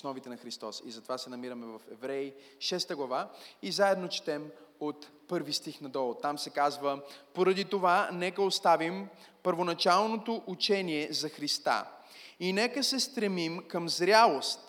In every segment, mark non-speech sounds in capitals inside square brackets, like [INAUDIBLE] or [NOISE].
основите на Христос. И затова се намираме в Евреи 6 глава и заедно четем от първи стих надолу. Там се казва, поради това нека оставим първоначалното учение за Христа и нека се стремим към зрялост,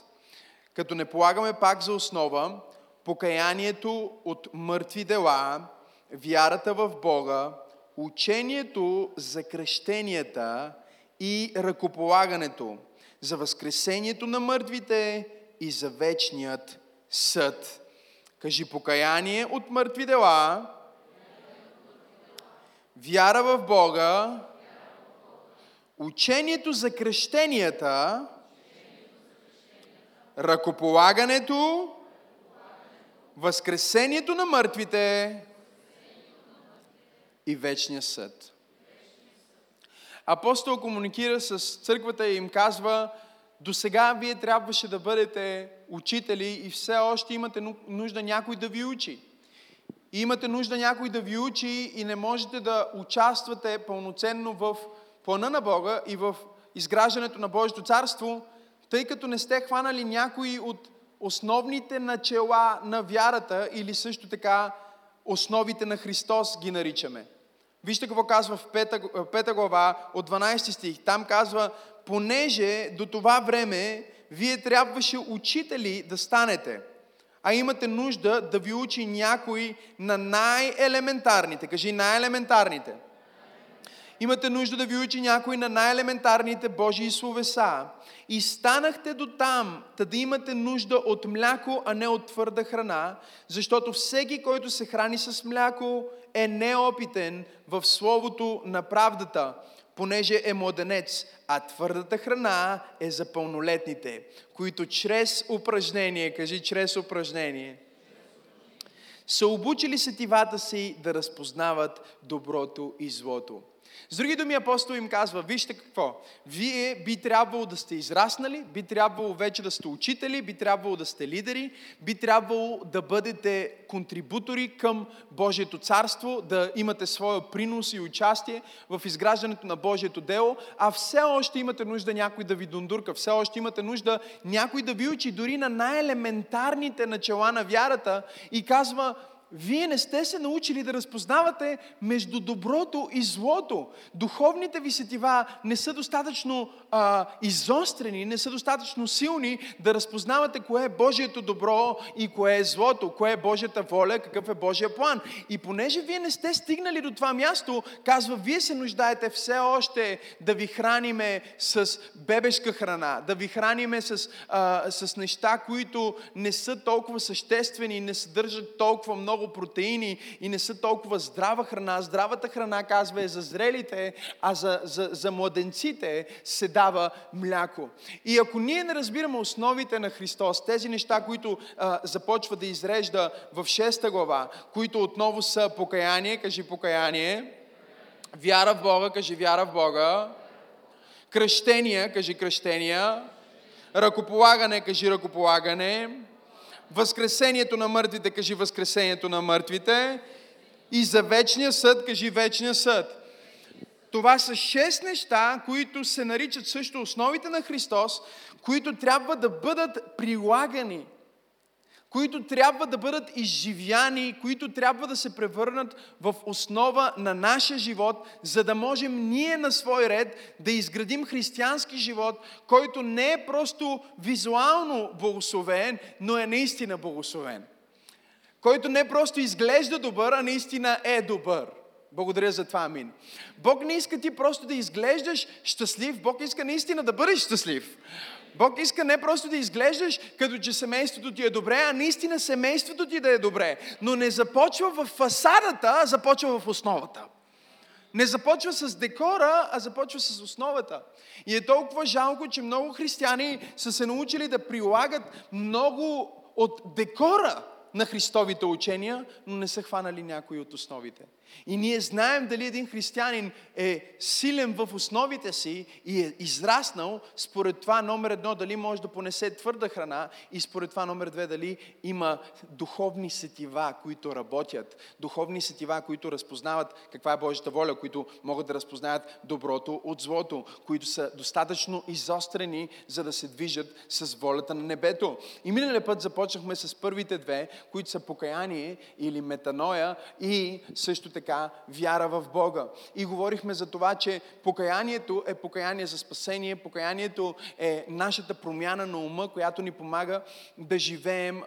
като не полагаме пак за основа покаянието от мъртви дела, вярата в Бога, учението за кръщенията и ръкополагането, за възкресението на мъртвите и за вечният съд. Кажи покаяние от мъртви дела, вяра в Бога, учението за кръщенията, ръкополагането, възкресението на мъртвите. И вечния съд. Апостол комуникира с църквата и им казва, до сега вие трябваше да бъдете учители и все още имате нужда някой да ви учи. И имате нужда някой да ви учи и не можете да участвате пълноценно в плана на Бога и в изграждането на Божието царство, тъй като не сте хванали някои от основните начала на вярата или също така основите на Христос ги наричаме. Вижте какво казва в 5, глава от 12 стих. Там казва, понеже до това време вие трябваше учители да станете, а имате нужда да ви учи някой на най-елементарните. Кажи най-елементарните. Имате нужда да ви учи някой на най-елементарните Божии словеса. И станахте до там, та да имате нужда от мляко, а не от твърда храна, защото всеки, който се храни с мляко, е неопитен в словото на правдата, понеже е младенец, а твърдата храна е за пълнолетните, които чрез упражнение, кажи чрез упражнение, са обучили сетивата си да разпознават доброто и злото. С други думи, апостол им казва, вижте какво, вие би трябвало да сте израснали, би трябвало вече да сте учители, би трябвало да сте лидери, би трябвало да бъдете контрибутори към Божието царство, да имате своя принос и участие в изграждането на Божието дело, а все още имате нужда някой да ви дундурка, все още имате нужда някой да ви учи дори на най-елементарните начала на вярата и казва, вие не сте се научили да разпознавате между доброто и злото. Духовните ви сетива не са достатъчно а, изострени, не са достатъчно силни да разпознавате кое е Божието добро и кое е злото, кое е Божията воля, какъв е Божия план. И понеже вие не сте стигнали до това място, казва, вие се нуждаете все още да ви храниме с бебешка храна, да ви храниме с, а, с неща, които не са толкова съществени, не съдържат толкова много много протеини и не са толкова здрава храна. Здравата храна, казва, е за зрелите, а за, за, за младенците се дава мляко. И ако ние не разбираме основите на Христос, тези неща, които а, започва да изрежда в 6 глава, които отново са покаяние, кажи покаяние, вяра в Бога, кажи вяра в Бога, кръщения, кажи кръщения, ръкополагане, кажи ръкополагане, Възкресението на мъртвите, кажи Възкресението на мъртвите. И за вечния съд, кажи Вечния съд. Това са шест неща, които се наричат също основите на Христос, които трябва да бъдат прилагани които трябва да бъдат изживяни, които трябва да се превърнат в основа на нашия живот, за да можем ние на свой ред да изградим християнски живот, който не е просто визуално благословен, но е наистина благословен. Който не просто изглежда добър, а наистина е добър. Благодаря за това, амин. Бог не иска ти просто да изглеждаш щастлив, Бог иска наистина да бъдеш щастлив. Бог иска не просто да изглеждаш като че семейството ти е добре, а наистина семейството ти да е добре. Но не започва в фасадата, а започва в основата. Не започва с декора, а започва с основата. И е толкова жалко, че много християни са се научили да прилагат много от декора на Христовите учения, но не са хванали някои от основите. И ние знаем дали един християнин е силен в основите си и е израснал, според това номер едно, дали може да понесе твърда храна и според това номер две, дали има духовни сетива, които работят, духовни сетива, които разпознават каква е Божията воля, които могат да разпознаят доброто от злото, които са достатъчно изострени, за да се движат с волята на небето. И миналия път започнахме с първите две, които са покаяние или метаноя и също така така вяра в Бога. И говорихме за това, че покаянието е покаяние за спасение, покаянието е нашата промяна на ума, която ни помага да живеем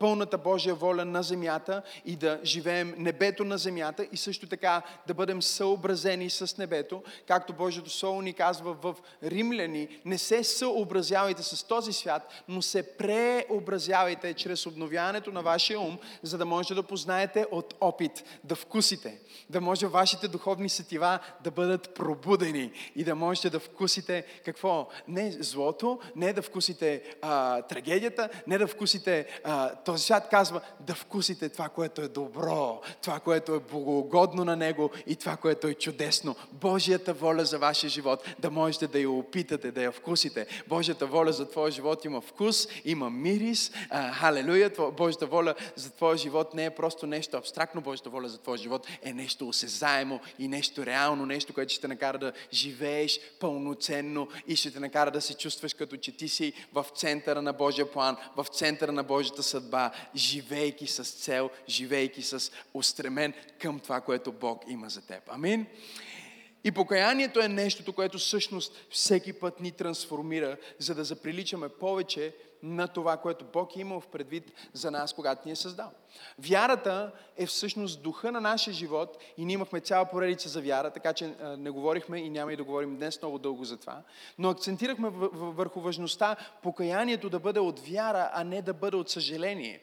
пълната Божия воля на земята и да живеем небето на земята и също така да бъдем съобразени с небето, както Божието Слово ни казва в Римляни, не се съобразявайте с този свят, но се преобразявайте чрез обновяването на вашия ум, за да можете да познаете от опит, да вкусите, да може вашите духовни сетива да бъдат пробудени и да можете да вкусите какво? Не злото, не да вкусите а, трагедията, не да вкусите а, този свят казва да вкусите това, което е добро, това, което е богоугодно на Него и това, което е чудесно. Божията воля за вашия живот, да можете да я опитате, да я вкусите. Божията воля за твоя живот има вкус, има мирис. Халелуя! Божията воля за твоя живот не е просто нещо абстрактно. Божията воля за твоя живот е нещо осезаемо и нещо реално, нещо, което ще те накара да живееш пълноценно и ще те накара да се чувстваш като че ти си в центъра на Божия план, в центъра на Божията съдба това, живейки с цел, живейки с устремен към това, което Бог има за теб. Амин. И покаянието е нещото, което всъщност всеки път ни трансформира, за да заприличаме повече на това, което Бог е имал в предвид за нас, когато ни е създал. Вярата е всъщност духа на нашия живот и ние имахме цяла поредица за вяра, така че не говорихме и няма и да говорим днес много дълго за това. Но акцентирахме върху важността покаянието да бъде от вяра, а не да бъде от съжаление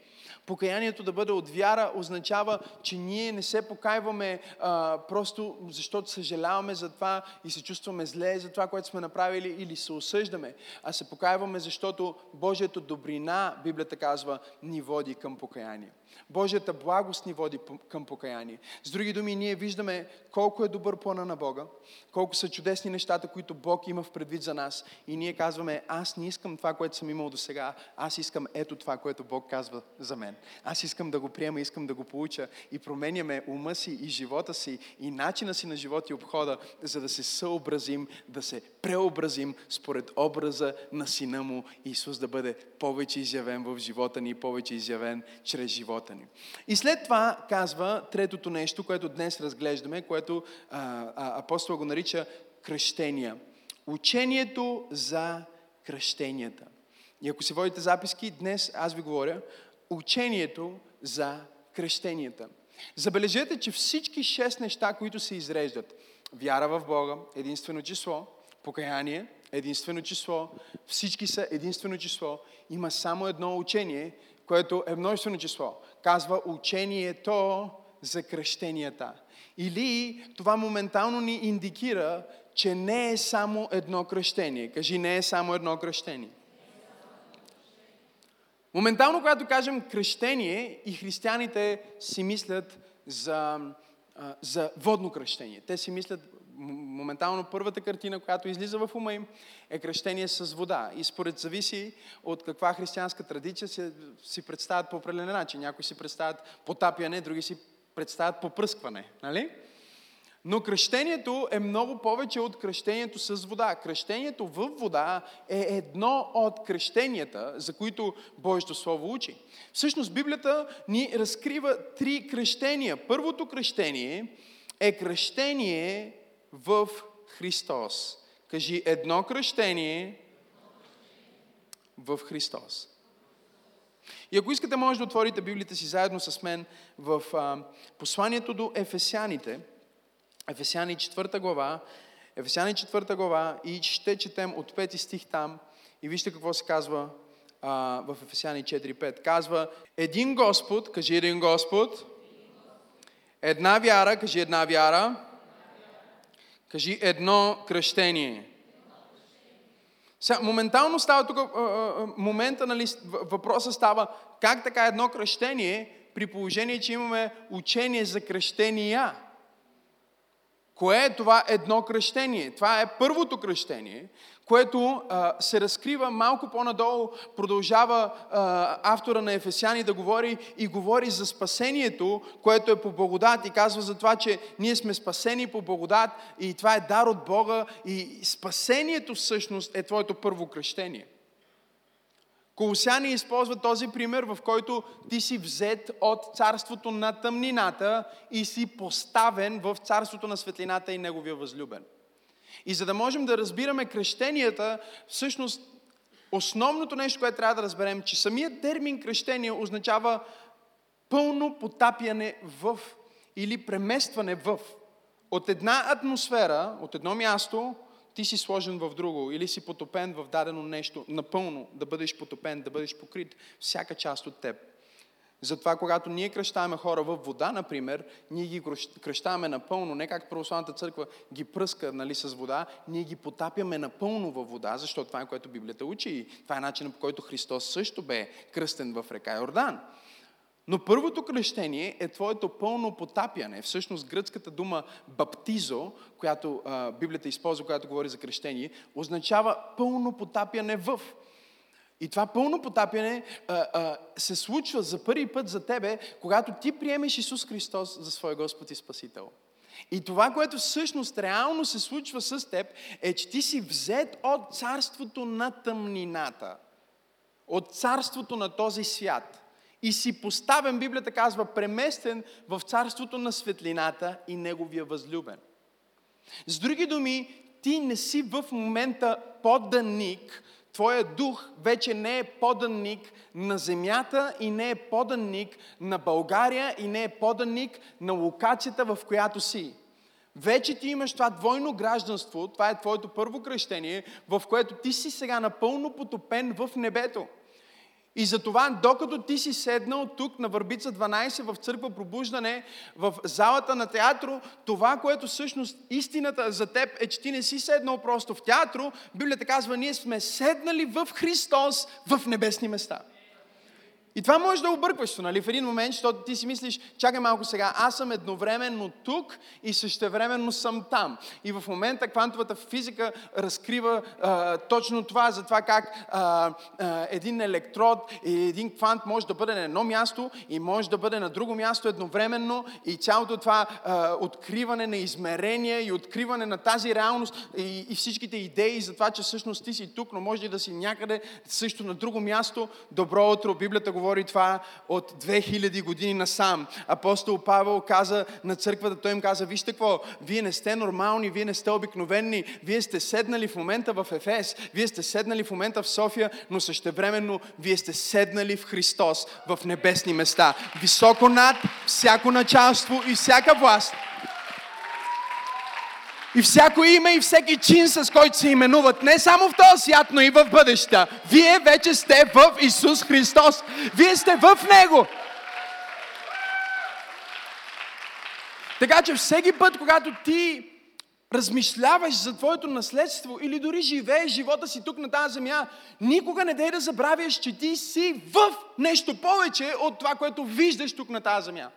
покаянието да бъде от вяра означава, че ние не се покайваме а, просто защото съжаляваме за това и се чувстваме зле за това, което сме направили или се осъждаме, а се покайваме, защото Божието добрина, Библията казва, ни води към покаяние. Божията благост ни води към покаяние. С други думи, ние виждаме колко е добър плана на Бога, колко са чудесни нещата, които Бог има в предвид за нас. И ние казваме, аз не искам това, което съм имал до сега, аз искам ето това, което Бог казва за мен. Аз искам да го приема, искам да го получа и променяме ума си и живота си и начина си на живот и обхода, за да се съобразим, да се преобразим според образа на Сина Му Исус да бъде повече изявен в живота ни и повече изявен чрез живота ни. И след това казва третото нещо, което днес разглеждаме, което а, а, апостол го нарича кръщения. Учението за кръщенията. И ако си водите записки, днес аз ви говоря учението за кръщенията. Забележете, че всички шест неща, които се изреждат, вяра в Бога, единствено число, покаяние, единствено число, всички са единствено число, има само едно учение, което е множествено число. Казва учението за кръщенията. Или това моментално ни индикира, че не е само едно кръщение. Кажи, не е само едно кръщение. Моментално, когато кажем кръщение, и християните си мислят за, за водно кръщение. Те си мислят, моментално първата картина, която излиза в ума им, е кръщение с вода. И според зависи от каква християнска традиция си, си представят по определен начин. Някои си представят потапяне, други си представят попръскване. Нали? Но кръщението е много повече от кръщението с вода. Кръщението в вода е едно от кръщенията, за които Божието Слово учи. Всъщност Библията ни разкрива три кръщения. Първото кръщение е кръщение в Христос. Кажи едно кръщение в Христос. И ако искате, може да отворите Библията си заедно с мен в а, посланието до Ефесяните – Ефесяни 4 глава, Ефесяни 4 глава и ще четем от 5 стих там и вижте какво се казва а, в Ефесяни 4.5. Казва, един Господ, кажи един Господ, една вяра, кажи една вяра, кажи едно кръщение. Сега, моментално става тук, момента, нали, въпроса става как така едно кръщение, при положение, че имаме учение за кръщения. Кое е това едно кръщение? Това е първото кръщение, което а, се разкрива малко по-надолу, продължава а, автора на Ефесяни да говори и говори за спасението, което е по благодат и казва за това, че ние сме спасени по благодат и това е дар от Бога и спасението всъщност е твоето първо кръщение. Колосяни използва този пример, в който ти си взет от царството на тъмнината и си поставен в царството на светлината и неговия възлюбен. И за да можем да разбираме кръщенията, всъщност основното нещо, което трябва да разберем, че самият термин кръщение означава пълно потапяне в или преместване в. От една атмосфера, от едно място, ти си сложен в друго или си потопен в дадено нещо, напълно да бъдеш потопен, да бъдеш покрит всяка част от теб. Затова, когато ние кръщаваме хора в вода, например, ние ги кръщаваме напълно, не как православната църква ги пръска нали, с вода, ние ги потапяме напълно във вода, защото това е което Библията учи и това е начинът по който Христос също бе кръстен в река Йордан. Но първото кръщение е твоето пълно потапяне. Всъщност гръцката дума баптизо, която а, Библията използва, която говори за кръщение, означава пълно потапяне в. И това пълно потапяне а, а, се случва за първи път за тебе, когато ти приемеш Исус Христос за своя Господ и Спасител. И това, което всъщност реално се случва с теб, е, че ти си взет от царството на тъмнината. От царството на този свят. И си поставен, Библията казва, преместен в царството на светлината и неговия възлюбен. С други думи, ти не си в момента подданник Твоя дух вече не е поданник на земята и не е поданник на България и не е поданник на локацията, в която си. Вече ти имаш това двойно гражданство, това е твоето първо кръщение, в което ти си сега напълно потопен в небето. И затова, докато ти си седнал тук на Върбица 12 в църква пробуждане, в залата на театро, това, което всъщност истината за теб е, че ти не си седнал просто в театро, Библията казва, ние сме седнали в Христос в небесни места. И това може да е объркващо, нали? В един момент, защото ти си мислиш, чакай малко сега, аз съм едновременно тук и същевременно съм там. И в момента квантовата физика разкрива а, точно това, за това как а, а, един електрод и един квант може да бъде на едно място и може да бъде на друго място едновременно и цялото това а, откриване на измерения и откриване на тази реалност и, и всичките идеи за това, че всъщност ти си тук, но може и да си някъде също на друго място. Добро утро, Библията говори говори това от 2000 години насам. Апостол Павел каза на църквата, той им каза, вижте какво, вие не сте нормални, вие не сте обикновени, вие сте седнали в момента в Ефес, вие сте седнали в момента в София, но същевременно вие сте седнали в Христос в небесни места. Високо над всяко началство и всяка власт и всяко име и всеки чин, с който се именуват, не само в този свят, но и в бъдеща. Вие вече сте в Исус Христос. Вие сте в Него. Така че всеки път, когато ти размишляваш за твоето наследство или дори живееш живота си тук на тази земя, никога не дей да забравяш, че ти си в нещо повече от това, което виждаш тук на тази земя.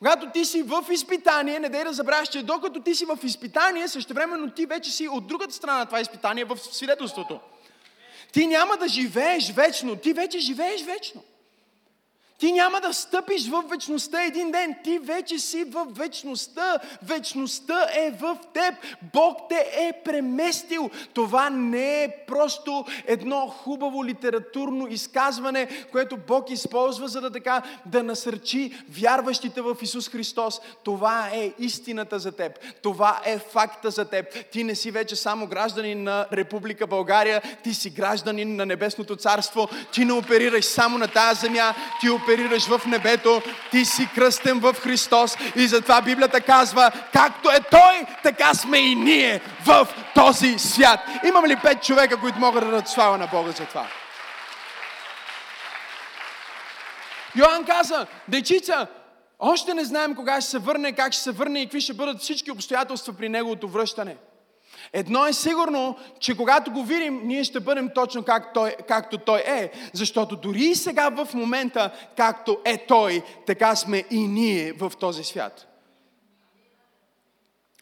Когато ти си в изпитание, не дай да забравяш, че докато ти си в изпитание, същевременно ти вече си от другата страна на това изпитание в свидетелството. Ти няма да живееш вечно, ти вече живееш вечно. Ти няма да стъпиш в вечността един ден. Ти вече си в вечността. Вечността е в теб. Бог те е преместил. Това не е просто едно хубаво литературно изказване, което Бог използва, за да така да насърчи вярващите в Исус Христос. Това е истината за теб. Това е факта за теб. Ти не си вече само гражданин на Република България. Ти си гражданин на Небесното царство. Ти не оперираш само на тази земя. Ти оперираш оперираш в небето, ти си кръстен в Христос и затова Библията казва, както е Той, така сме и ние в този свят. Имам ли пет човека, които могат да дадат слава на Бога за това? Йоанн каза, дечица, още не знаем кога ще се върне, как ще се върне и какви ще бъдат всички обстоятелства при неговото връщане. Едно е сигурно, че когато го видим, ние ще бъдем точно как той, както Той е. Защото дори и сега в момента, както е Той, така сме и ние в този свят.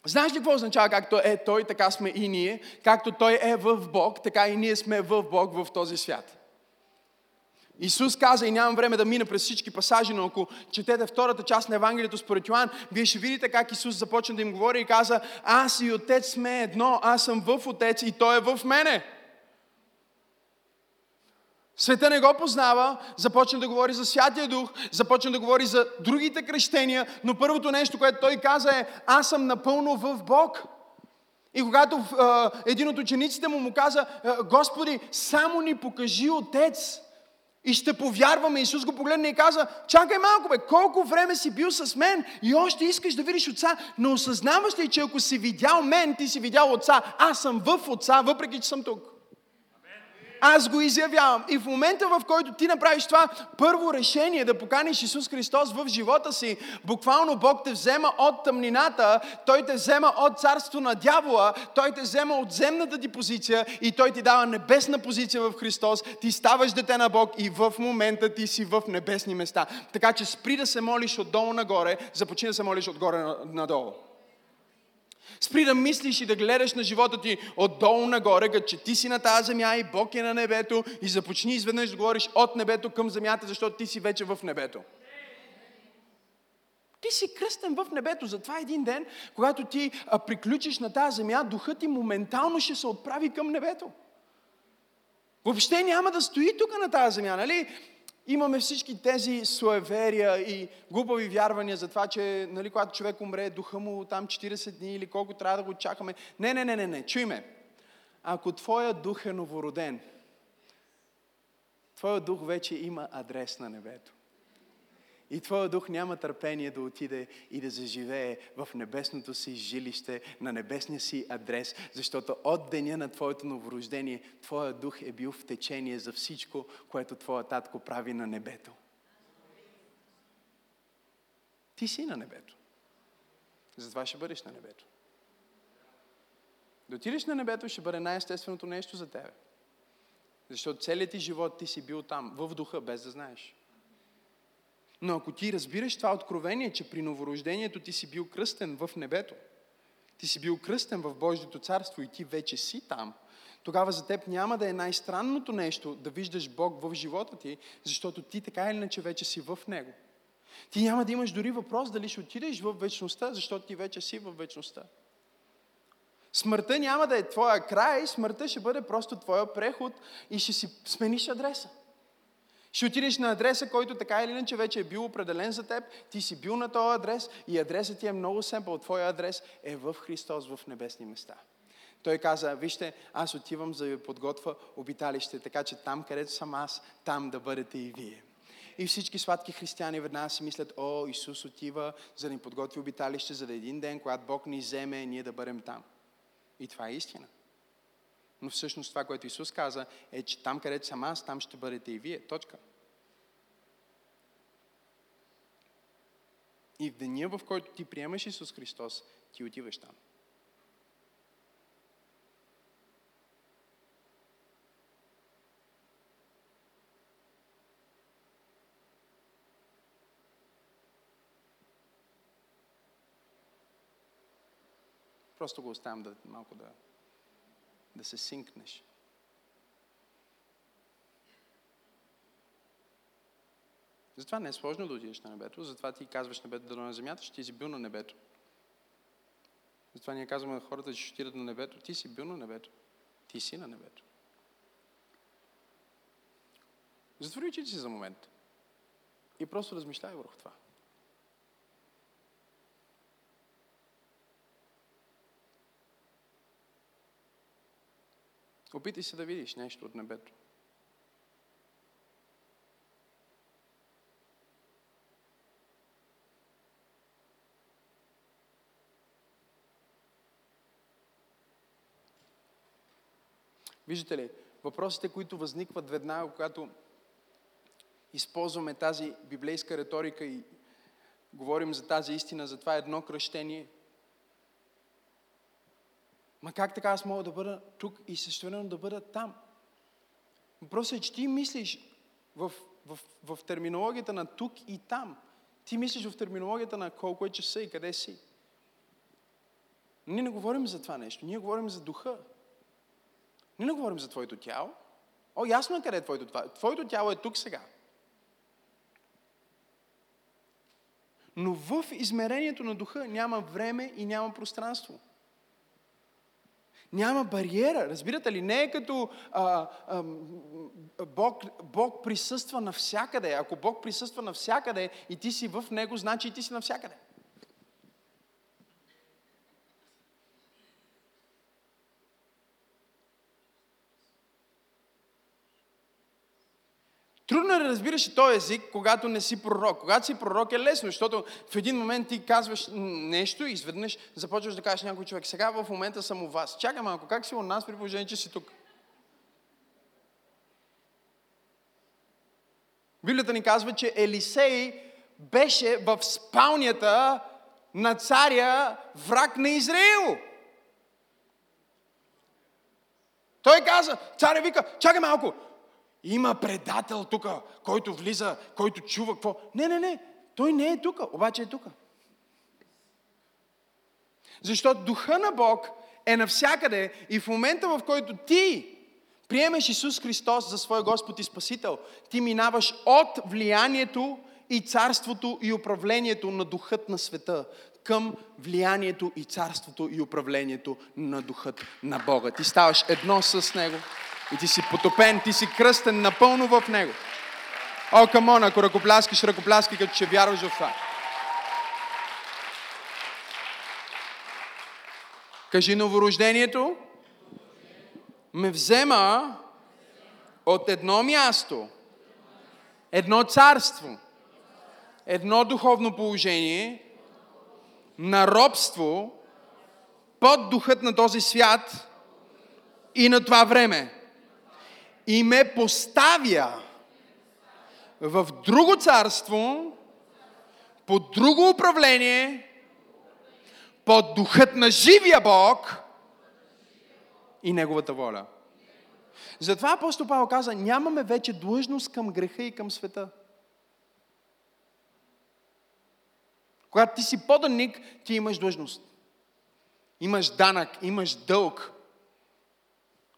Знаеш ли какво означава както е Той, така сме и ние? Както Той е в Бог, така и ние сме в Бог в този свят. Исус каза, и нямам време да мина през всички пасажи, но ако четете втората част на Евангелието според Йоан, вие ще видите как Исус започна да им говори и каза, аз и Отец сме едно, аз съм в Отец и Той е в мене. Света не го познава, започна да говори за Святия Дух, започна да говори за другите крещения, но първото нещо, което той каза е, аз съм напълно в Бог. И когато а, един от учениците му му каза, Господи, само ни покажи Отец и ще повярваме. Исус го погледна и каза, чакай малко бе, колко време си бил с мен и още искаш да видиш Отца, но осъзнаваш ли, че ако си видял мен, ти си видял Отца, аз съм в Отца, въпреки че съм тук. Аз го изявявам. И в момента, в който ти направиш това първо решение да поканиш Исус Христос в живота си, буквално Бог те взема от тъмнината, Той те взема от царство на дявола, Той те взема от земната ти позиция и Той ти дава небесна позиция в Христос. Ти ставаш дете на Бог и в момента ти си в небесни места. Така че спри да се молиш отдолу нагоре, започни да се молиш отгоре надолу. Спри да мислиш и да гледаш на живота ти отдолу нагоре, като че ти си на тази земя и Бог е на небето и започни изведнъж да говориш от небето към земята, защото ти си вече в небето. Ти си кръстен в небето. Затова един ден, когато ти приключиш на тази земя, духът ти моментално ще се отправи към небето. Въобще няма да стои тук на тази земя, нали? Имаме всички тези суеверия и глупави вярвания за това, че нали, когато човек умре, духа му там 40 дни или колко трябва да го чакаме. Не, не, не, не, не. Чуй ме. Ако твоя дух е новороден, твоя дух вече има адрес на небето. И твоя дух няма търпение да отиде и да заживее в небесното си жилище, на небесния си адрес, защото от деня на твоето новорождение, твоя дух е бил в течение за всичко, което твоя татко прави на небето. Ти си на небето. Затова ще бъдеш на небето. Да отидеш на небето ще бъде най-естественото нещо за тебе. Защото целият ти живот ти си бил там, в духа, без да знаеш. Но ако ти разбираш това откровение, че при новорождението ти си бил кръстен в небето, ти си бил кръстен в Божието царство и ти вече си там, тогава за теб няма да е най-странното нещо да виждаш Бог в живота ти, защото ти така или иначе вече си в Него. Ти няма да имаш дори въпрос дали ще отидеш в вечността, защото ти вече си в вечността. Смъртта няма да е твоя край, смъртта ще бъде просто твоя преход и ще си смениш адреса. Ще отидеш на адреса, който така или иначе вече е бил определен за теб. Ти си бил на този адрес и адресът ти е много семпъл. Твоя адрес е в Христос в небесни места. Той каза, вижте, аз отивам за да ви подготвя обиталище, така че там, където съм аз, там да бъдете и вие. И всички сладки християни веднага си мислят, о, Исус отива за да ни подготви обиталище, за да един ден, когато Бог ни вземе, ние да бъдем там. И това е истина. Но всъщност това, което Исус каза, е, че там, където съм аз, там ще бъдете и вие. Точка. И в деня, в който ти приемаш Исус Христос, ти отиваш там. Просто го оставям да малко да да се синкнеш. Затова не е сложно да отидеш на небето, затова ти казваш небето да на земята, ще ти си бил на небето. Затова ние казваме на хората, че ще отидат на небето. Ти си бил на небето. Ти си на небето. Затвори очите си за момент. И просто размишляй върху това. Опитай се да видиш нещо от небето. Виждате ли, въпросите, които възникват веднага, когато използваме тази библейска риторика и говорим за тази истина, за това едно кръщение – Ма как така аз мога да бъда тук и същевременно да бъда там? Въпросът е, че ти мислиш в, в, в терминологията на тук и там. Ти мислиш в терминологията на колко е часа и къде си. Ние не говорим за това нещо. Ние говорим за духа. Ние не говорим за твоето тяло. О, ясно е къде е твоето тяло. Твоето тяло е тук сега. Но в измерението на духа няма време и няма пространство. Няма бариера. Разбирате ли? Не е като а, а, Бог, Бог присъства навсякъде. Ако Бог присъства навсякъде и ти си в Него, значи и ти си навсякъде. Трудно е да разбираш този език, когато не си пророк. Когато си пророк е лесно, защото в един момент ти казваш нещо и изведнъж започваш да кажеш някой човек. Сега в момента съм у вас. Чакай малко, как си у нас при положение, че си тук? Библията ни казва, че Елисей беше в спалнята на царя, враг на Израил. Той каза, царя вика, чакай малко, има предател тук, който влиза, който чува какво. Не, не, не. Той не е тук, обаче е тук. Защото духа на Бог е навсякъде и в момента, в който ти приемеш Исус Христос за свой Господ и Спасител, ти минаваш от влиянието и царството и управлението на духът на света към влиянието и царството и управлението на духът на Бога. Ти ставаш едно с Него. И ти си потопен, ти си кръстен напълно в Него. О, камон, ако ръкопляскаш, ръкопляски, като че вярваш в това. Кажи новорождението ме взема от едно място, едно царство, едно духовно положение, на робство, под духът на този свят и на това време и ме поставя в друго царство, под друго управление, под духът на живия Бог и Неговата воля. Затова апостол Павел каза, нямаме вече длъжност към греха и към света. Когато ти си поданик, ти имаш длъжност. Имаш данък, имаш дълг.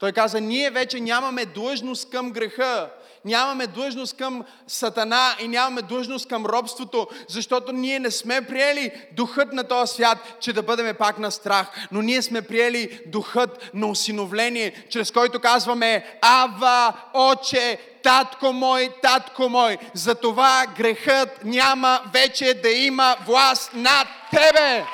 Той каза, ние вече нямаме длъжност към греха, нямаме длъжност към сатана и нямаме длъжност към робството, защото ние не сме приели духът на този свят, че да бъдем пак на страх, но ние сме приели духът на осиновление, чрез който казваме Ава, Оче, татко мой, татко мой. Затова грехът няма вече да има власт над тебе.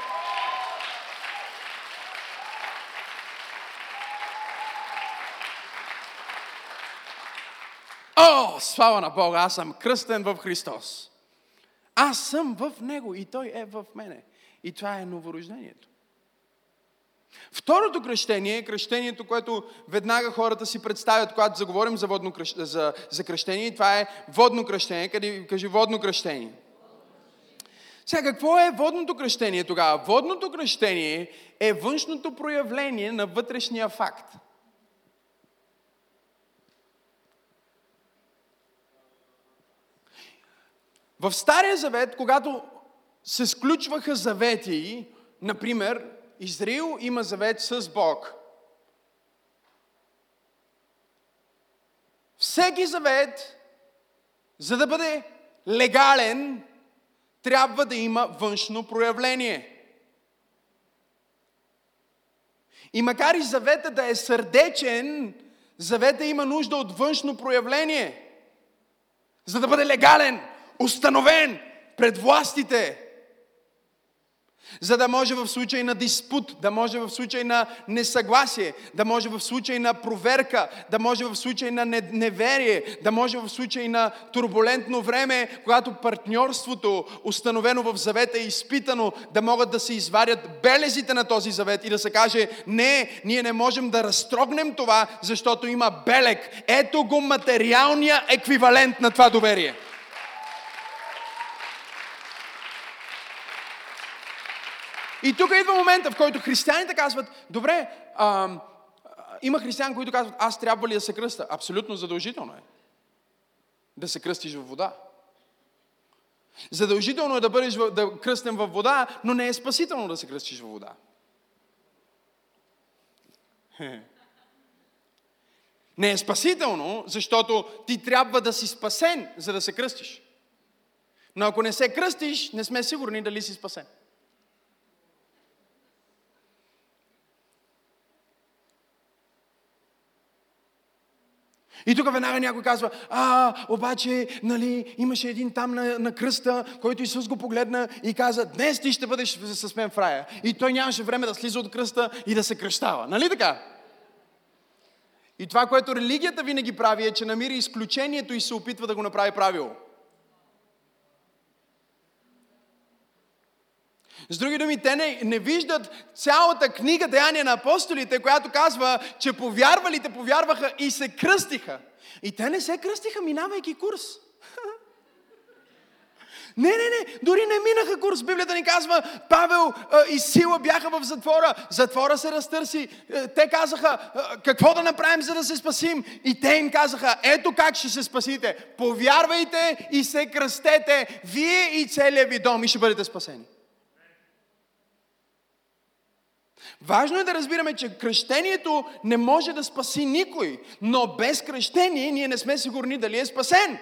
О, слава на Бога, аз съм кръстен в Христос. Аз съм в Него и Той е в мене. И това е новорождението. Второто кръщение е кръщението, което веднага хората си представят, когато заговорим за, водно кръщ... за, за кръщение. И това е водно кръщение. Къде, кажи водно кръщение. Сега, какво е водното кръщение тогава? Водното кръщение е външното проявление на вътрешния факт. В Стария завет, когато се сключваха завети, например, Израил има завет с Бог. Всеки завет, за да бъде легален, трябва да има външно проявление. И макар и завета да е сърдечен, завета има нужда от външно проявление, за да бъде легален установен пред властите, за да може в случай на диспут, да може в случай на несъгласие, да може в случай на проверка, да може в случай на неверие, да може в случай на турбулентно време, когато партньорството, установено в завета, е изпитано, да могат да се извадят белезите на този завет и да се каже, не, ние не можем да разтрогнем това, защото има белег. Ето го материалния еквивалент на това доверие. И тук идва момента, в който християните казват, добре, а, има християни, които казват, аз трябва ли да се кръста? Абсолютно задължително е. Да се кръстиш в вода. Задължително е да бъдеш да кръстен във вода, но не е спасително да се кръстиш във вода. [LAUGHS] Не е спасително, защото ти трябва да си спасен, за да се кръстиш. Но ако не се кръстиш, не сме сигурни дали си спасен. И тук веднага някой казва, а, обаче, нали, имаше един там на, на кръста, който Исус го погледна и каза, днес ти ще бъдеш с мен в рая. И той нямаше време да слиза от кръста и да се кръщава. Нали така? И това, което религията винаги прави, е, че намира изключението и се опитва да го направи правило. С други думи, те не, не виждат цялата книга Деяния на апостолите, която казва, че повярвалите повярваха и се кръстиха. И те не се кръстиха, минавайки курс. [LAUGHS] Не, не, не, дори не минаха курс. Библията ни казва, Павел а, и Сила бяха в затвора. Затвора се разтърси. Е, те казаха, какво да направим, за да се спасим? И те им казаха, ето как ще се спасите. Повярвайте и се кръстете, вие и целият ви дом и ще бъдете спасени. Важно е да разбираме, че кръщението не може да спаси никой, но без кръщение ние не сме сигурни дали е спасен.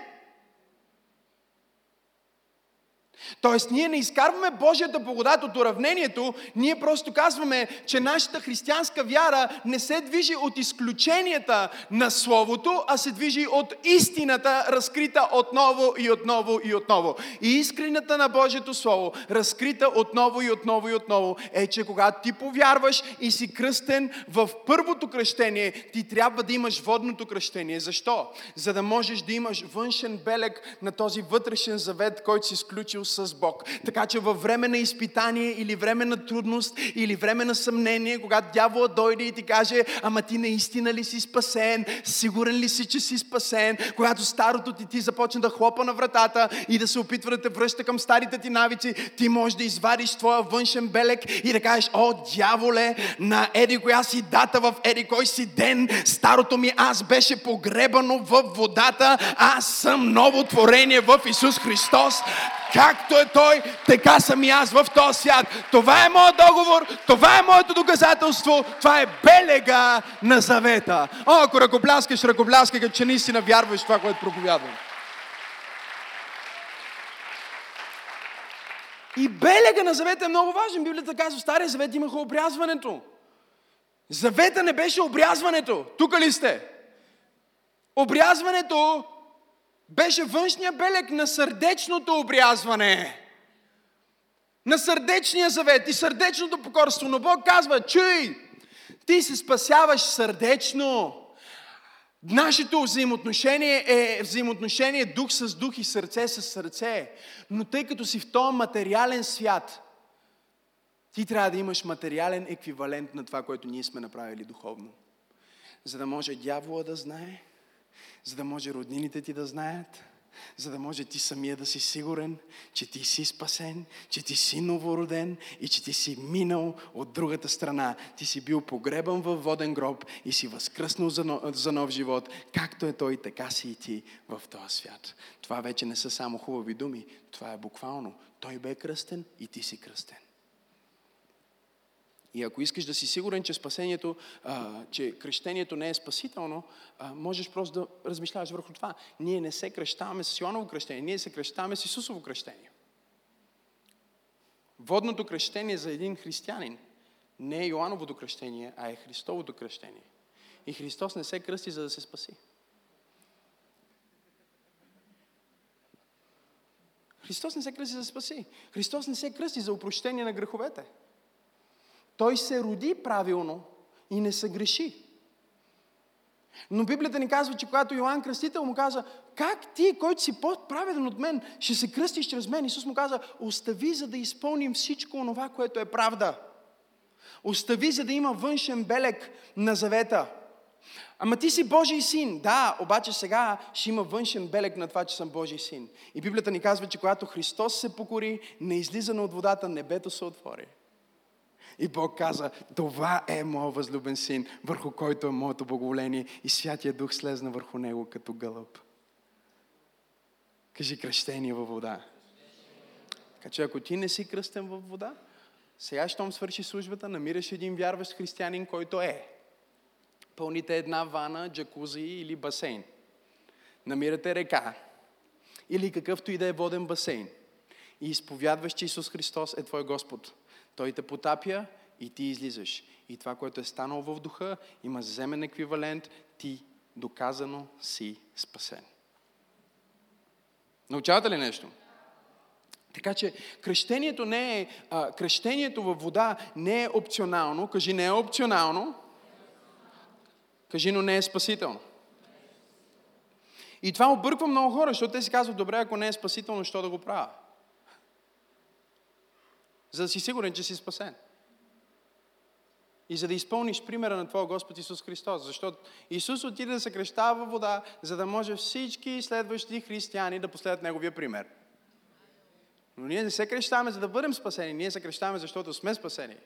Тоест, ние не изкарваме Божията благодат от уравнението, ние просто казваме, че нашата християнска вяра не се движи от изключенията на Словото, а се движи от истината, разкрита отново и отново и отново. И искрената на Божието Слово, разкрита отново и отново и отново, е, че когато ти повярваш и си кръстен в първото кръщение, ти трябва да имаш водното кръщение. Защо? За да можеш да имаш външен белег на този вътрешен завет, който си изключил с Бог. Така че във време на изпитание или време на трудност или време на съмнение, когато дявола дойде и ти каже, ама ти наистина ли си спасен, сигурен ли си, че си спасен, когато старото ти ти започне да хлопа на вратата и да се опитва да те връща към старите ти навици, ти можеш да извадиш твоя външен белек и да кажеш, о, дяволе, на еди коя си дата в еди кой си ден, старото ми аз беше погребано в водата, аз съм ново творение в Исус Христос. Както е Той, така съм и аз в този свят. Това е моят договор, това е моето доказателство, това е белега на завета. О, ако ръкопляскаш, ръкопляскай, като че наистина вярваш в това, което проповядвам. И белега на завета е много важен. Библията казва, в Стария завет имаха обрязването. Завета не беше обрязването. Тук ли сте? Обрязването беше външния белег на сърдечното обрязване. На сърдечния завет и сърдечното покорство. Но Бог казва, чуй, ти се спасяваш сърдечно. Нашето взаимоотношение е взаимоотношение дух с дух и сърце с сърце. Но тъй като си в този материален свят, ти трябва да имаш материален еквивалент на това, което ние сме направили духовно. За да може дявола да знае, за да може роднините ти да знаят, за да може ти самия да си сигурен, че ти си спасен, че ти си новороден и че ти си минал от другата страна. Ти си бил погребан във воден гроб и си възкръснал за нов, за нов живот. Както е той, така си и ти в този свят. Това вече не са само хубави думи, това е буквално. Той бе кръстен и ти си кръстен. И ако искаш да си сигурен, че спасението, а, че кръщението не е спасително, а, можеш просто да размишляваш върху това. Ние не се кръщаваме с Йоаново кръщение, ние се кръщаваме с Исусово кръщение. Водното кръщение за един християнин не е Йоановото кръщение, а е Христовото кръщение. И Христос не се кръсти, за да се спаси. Христос не се кръсти за да спаси. Христос не се кръсти за упрощение на греховете. Той се роди правилно и не се греши. Но Библията ни казва, че когато Йоанн Кръстител му каза, как ти, който си по-праведен от мен, ще се кръстиш чрез мен? Исус му каза, остави, за да изпълним всичко това, което е правда. Остави, за да има външен белег на завета. Ама ти си Божий син. Да, обаче сега ще има външен белег на това, че съм Божий син. И Библията ни казва, че когато Христос се покори, не излиза от водата, небето се отвори. И Бог каза, това е моят възлюбен син, върху който е моето благоволение. И Святия Дух слезна върху него като гълъб. Кажи кръщение във вода. Така че ако ти не си кръстен във вода, сега, щом свърши службата, намираш един вярващ християнин, който е. Пълните една вана, джакузи или басейн. Намирате река или какъвто и да е воден басейн. И изповядваш, че Исус Христос е твой Господ. Той те потапя и ти излизаш. И това, което е станало в духа, има земен еквивалент, ти доказано си спасен. Научавате ли нещо? Така че кръщението, не е, а, кръщението във вода не е опционално. Кажи, не е опционално. Кажи, но не е спасително. И това обърква много хора, защото те си казват, добре, ако не е спасително, що да го правя? За да си сигурен, че си спасен. И за да изпълниш примера на Твоя Господ Исус Христос. Защото Исус отиде да се кръщава във вода, за да може всички следващи християни да последват Неговия пример. Но ние не се крещаваме, за да бъдем спасени. Ние се крещаваме, защото сме спасени.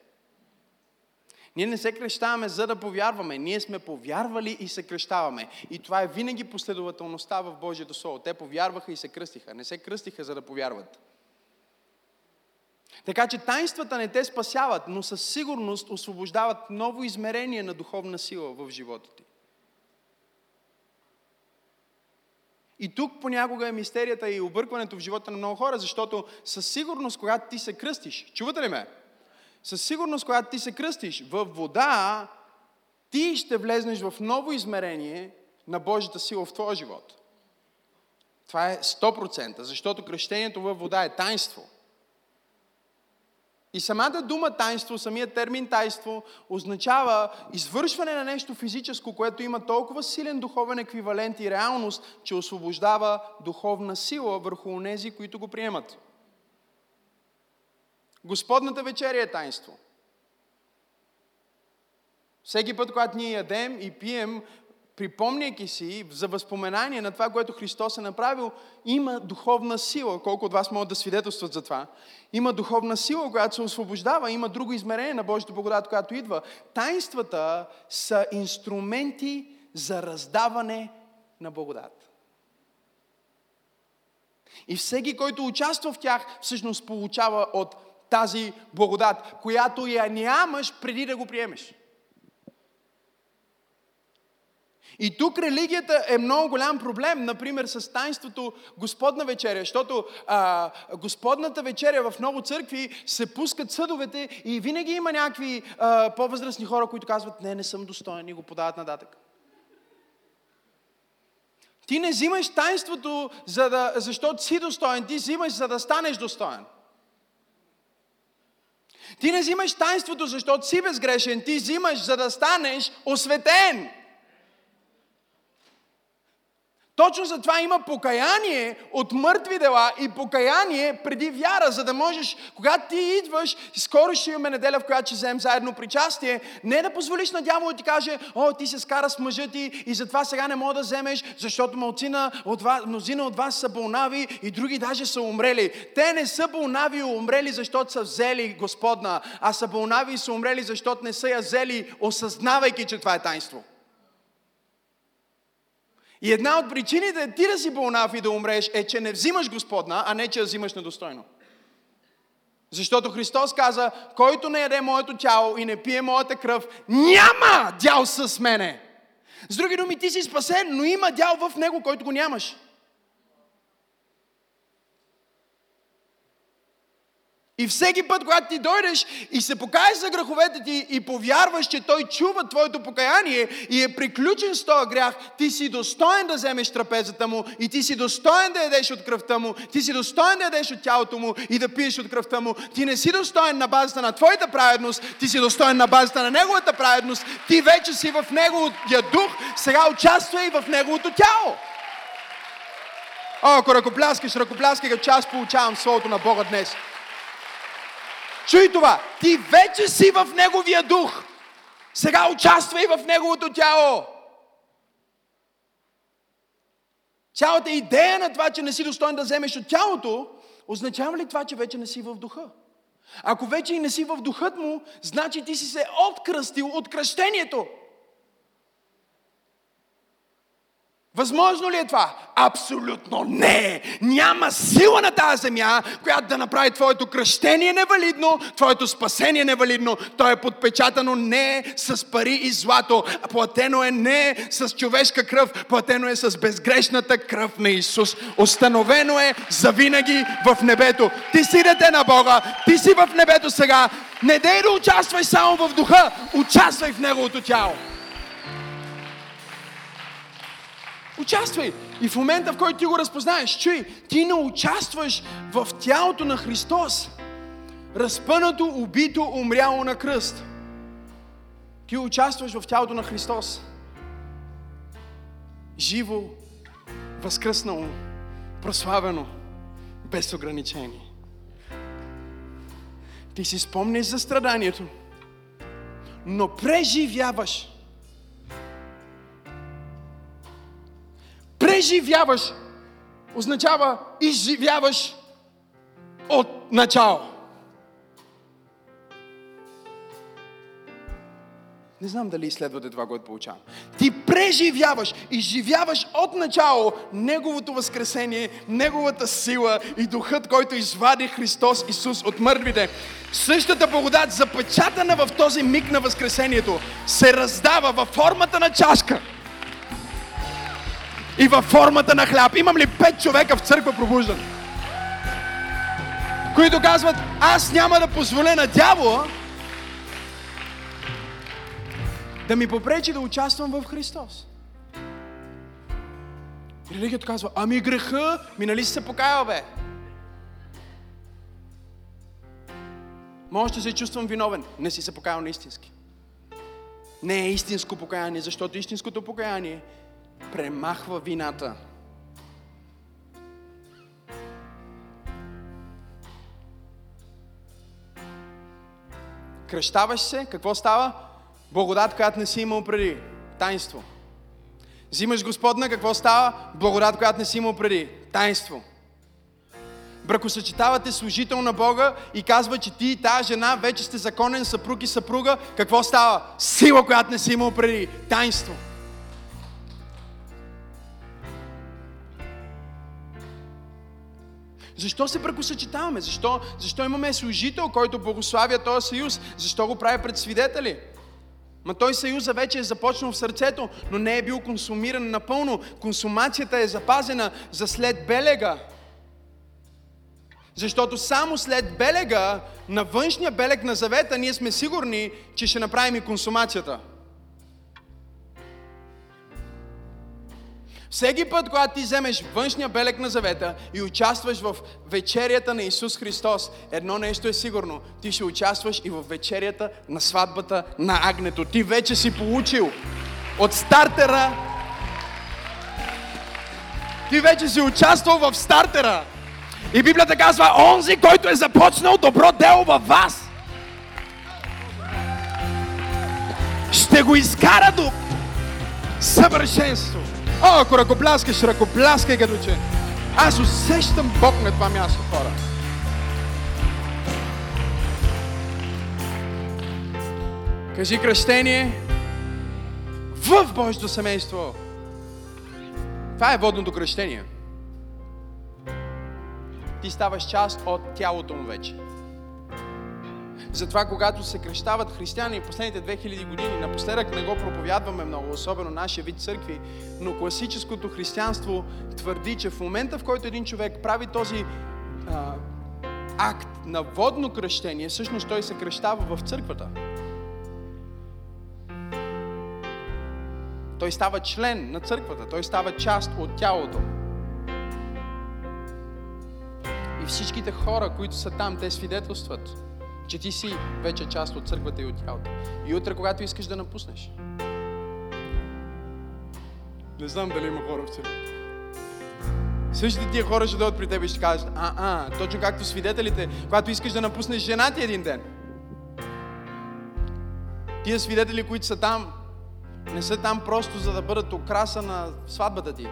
Ние не се крещаваме, за да повярваме. Ние сме повярвали и се крещаваме. И това е винаги последователността в Божието Слово. Те повярваха и се кръстиха. Не се кръстиха, за да повярват. Така че тайнствата не те спасяват, но със сигурност освобождават ново измерение на духовна сила в живота ти. И тук понякога е мистерията и объркването в живота на много хора, защото със сигурност, когато ти се кръстиш, чувате ли ме? Със сигурност, когато ти се кръстиш в вода, ти ще влезнеш в ново измерение на Божията сила в твоя живот. Това е 100%, защото кръщението във вода е тайнство – и самата дума тайнство, самият термин тайнство, означава извършване на нещо физическо, което има толкова силен духовен еквивалент и реалност, че освобождава духовна сила върху онези, които го приемат. Господната вечеря е тайнство. Всеки път, когато ние ядем и пием, припомняйки си за възпоменание на това, което Христос е направил, има духовна сила. Колко от вас могат да свидетелстват за това? Има духовна сила, която се освобождава, има друго измерение на Божията благодат, която идва. Тайнствата са инструменти за раздаване на благодат. И всеки, който участва в тях, всъщност получава от тази благодат, която я нямаш преди да го приемеш. И тук религията е много голям проблем, например, с тайнството Господна вечеря, защото а, Господната вечеря в много църкви се пускат съдовете и винаги има някакви а, по-възрастни хора, които казват, не, не съм достоен и го подават надатък. Ти не взимаш тайнството, за да, защото си достоен, ти взимаш, за да станеш достоен. Ти не взимаш тайнството, защото си безгрешен, ти взимаш, за да станеш осветен. Точно за това има покаяние от мъртви дела и покаяние преди вяра, за да можеш, когато ти идваш, скоро ще имаме неделя, в която ще вземем заедно причастие, не да позволиш на дявола да ти каже, о, ти се скара с мъжа ти и затова сега не мога да вземеш, защото малцина от вас, мнозина от вас са болнави и други даже са умрели. Те не са болнави и умрели, защото са взели Господна, а са болнави и са умрели, защото не са я взели, осъзнавайки, че това е тайнство. И една от причините ти да си болнав и да умреш е, че не взимаш Господна, а не че я взимаш недостойно. Защото Христос каза, който не яде моето тяло и не пие моята кръв, няма дял с мене. С други думи, ти си спасен, но има дял в него, който го нямаш. И всеки път, когато ти дойдеш и се покаеш за греховете ти и повярваш, че Той чува твоето покаяние и е приключен с този грях, ти си достоен да вземеш трапезата му и ти си достоен да ядеш от кръвта му, ти си достоен да ядеш от тялото му и да пиеш от кръвта му. Ти не си достоен на базата на твоята праведност, ти си достоен на базата на неговата праведност. Ти вече си в неговия дух, сега участвай в неговото тяло. О, ако ръкопляскаш, ръкопляскай, като част получавам Словото на Бога днес. Чуй това. Ти вече си в Неговия дух. Сега участвай в Неговото тяло. Цялата идея на това, че не си достоен да вземеш от тялото, означава ли това, че вече не си в духа? Ако вече и не си в духът му, значи ти си се откръстил от кръщението. Възможно ли е това? Абсолютно не! Няма сила на тази земя, която да направи твоето кръщение невалидно, твоето спасение невалидно. То е подпечатано не с пари и злато, а платено е не с човешка кръв, платено е с безгрешната кръв на Исус. Остановено е завинаги в небето. Ти си дете на Бога, ти си в небето сега. Не дей да участвай само в духа, участвай в Неговото тяло. Участвай. И в момента, в който ти го разпознаеш, чуй, ти не участваш в тялото на Христос. Разпънато, убито, умряло на кръст. Ти участваш в тялото на Христос. Живо, възкръснало, прославено, без ограничение. Ти си спомнеш за страданието, но преживяваш Преживяваш означава изживяваш от начало. Не знам дали изследвате това, което получавам. Ти преживяваш, изживяваш от начало Неговото възкресение, Неговата сила и Духът, който извади Христос Исус от мъртвите. Същата благодат, запечатана в този миг на възкресението, се раздава във формата на чашка – и във формата на хляб. Имам ли пет човека в църква пробуждане? Които казват, аз няма да позволя на дявола да ми попречи да участвам в Христос. Религията казва, ами греха, ми нали си се покаял, бе? Може да се чувствам виновен. Не си се покаял на истински. Не е истинско покаяние, защото истинското покаяние премахва вината. Кръщаваш се, какво става? Благодат, която не си имал преди. Тайнство. Взимаш Господна, какво става? Благодат, която не си имал преди. Тайнство. Бракосъчетавате служител на Бога и казва, че ти и тази жена вече сте законен съпруг и съпруга. Какво става? Сила, която не си имал преди. Тайнство. Защо се бракосъчетаваме? Защо, защо имаме служител, който благославя този съюз? Защо го прави пред свидетели? Ма той съюза вече е започнал в сърцето, но не е бил консумиран напълно. Консумацията е запазена за след белега. Защото само след белега, на външния белег на завета, ние сме сигурни, че ще направим и консумацията. Всеки път, когато ти вземеш външния белег на завета и участваш в вечерята на Исус Христос, едно нещо е сигурно. Ти ще участваш и в вечерята на сватбата на агнето. Ти вече си получил от стартера. Ти вече си участвал в стартера. И Библията казва, онзи, който е започнал добро дело във вас, ще го изкара до съвършенство. О, ако ръкопляскаш, ръкопляскай като че. Аз усещам Бог на това място, хора. Кажи кръщение в Божието семейство. Това е водното кръщение. Ти ставаш част от тялото му вече. Затова, когато се кръщават християни последните 2000 години, напоследък не го проповядваме много, особено нашия вид църкви, но класическото християнство твърди, че в момента, в който един човек прави този а, акт на водно кръщение, всъщност той се кръщава в църквата. Той става член на църквата, той става част от тялото. И всичките хора, които са там, те свидетелстват че ти си вече част от църквата и от тялото. И утре, когато искаш да напуснеш. Не знам дали има хора в църквата. Същите тия хора ще дойдат при теб и ще кажат, а, а, точно както свидетелите, когато искаш да напуснеш жена ти един ден. Тия свидетели, които са там, не са там просто за да бъдат окраса на сватбата ти.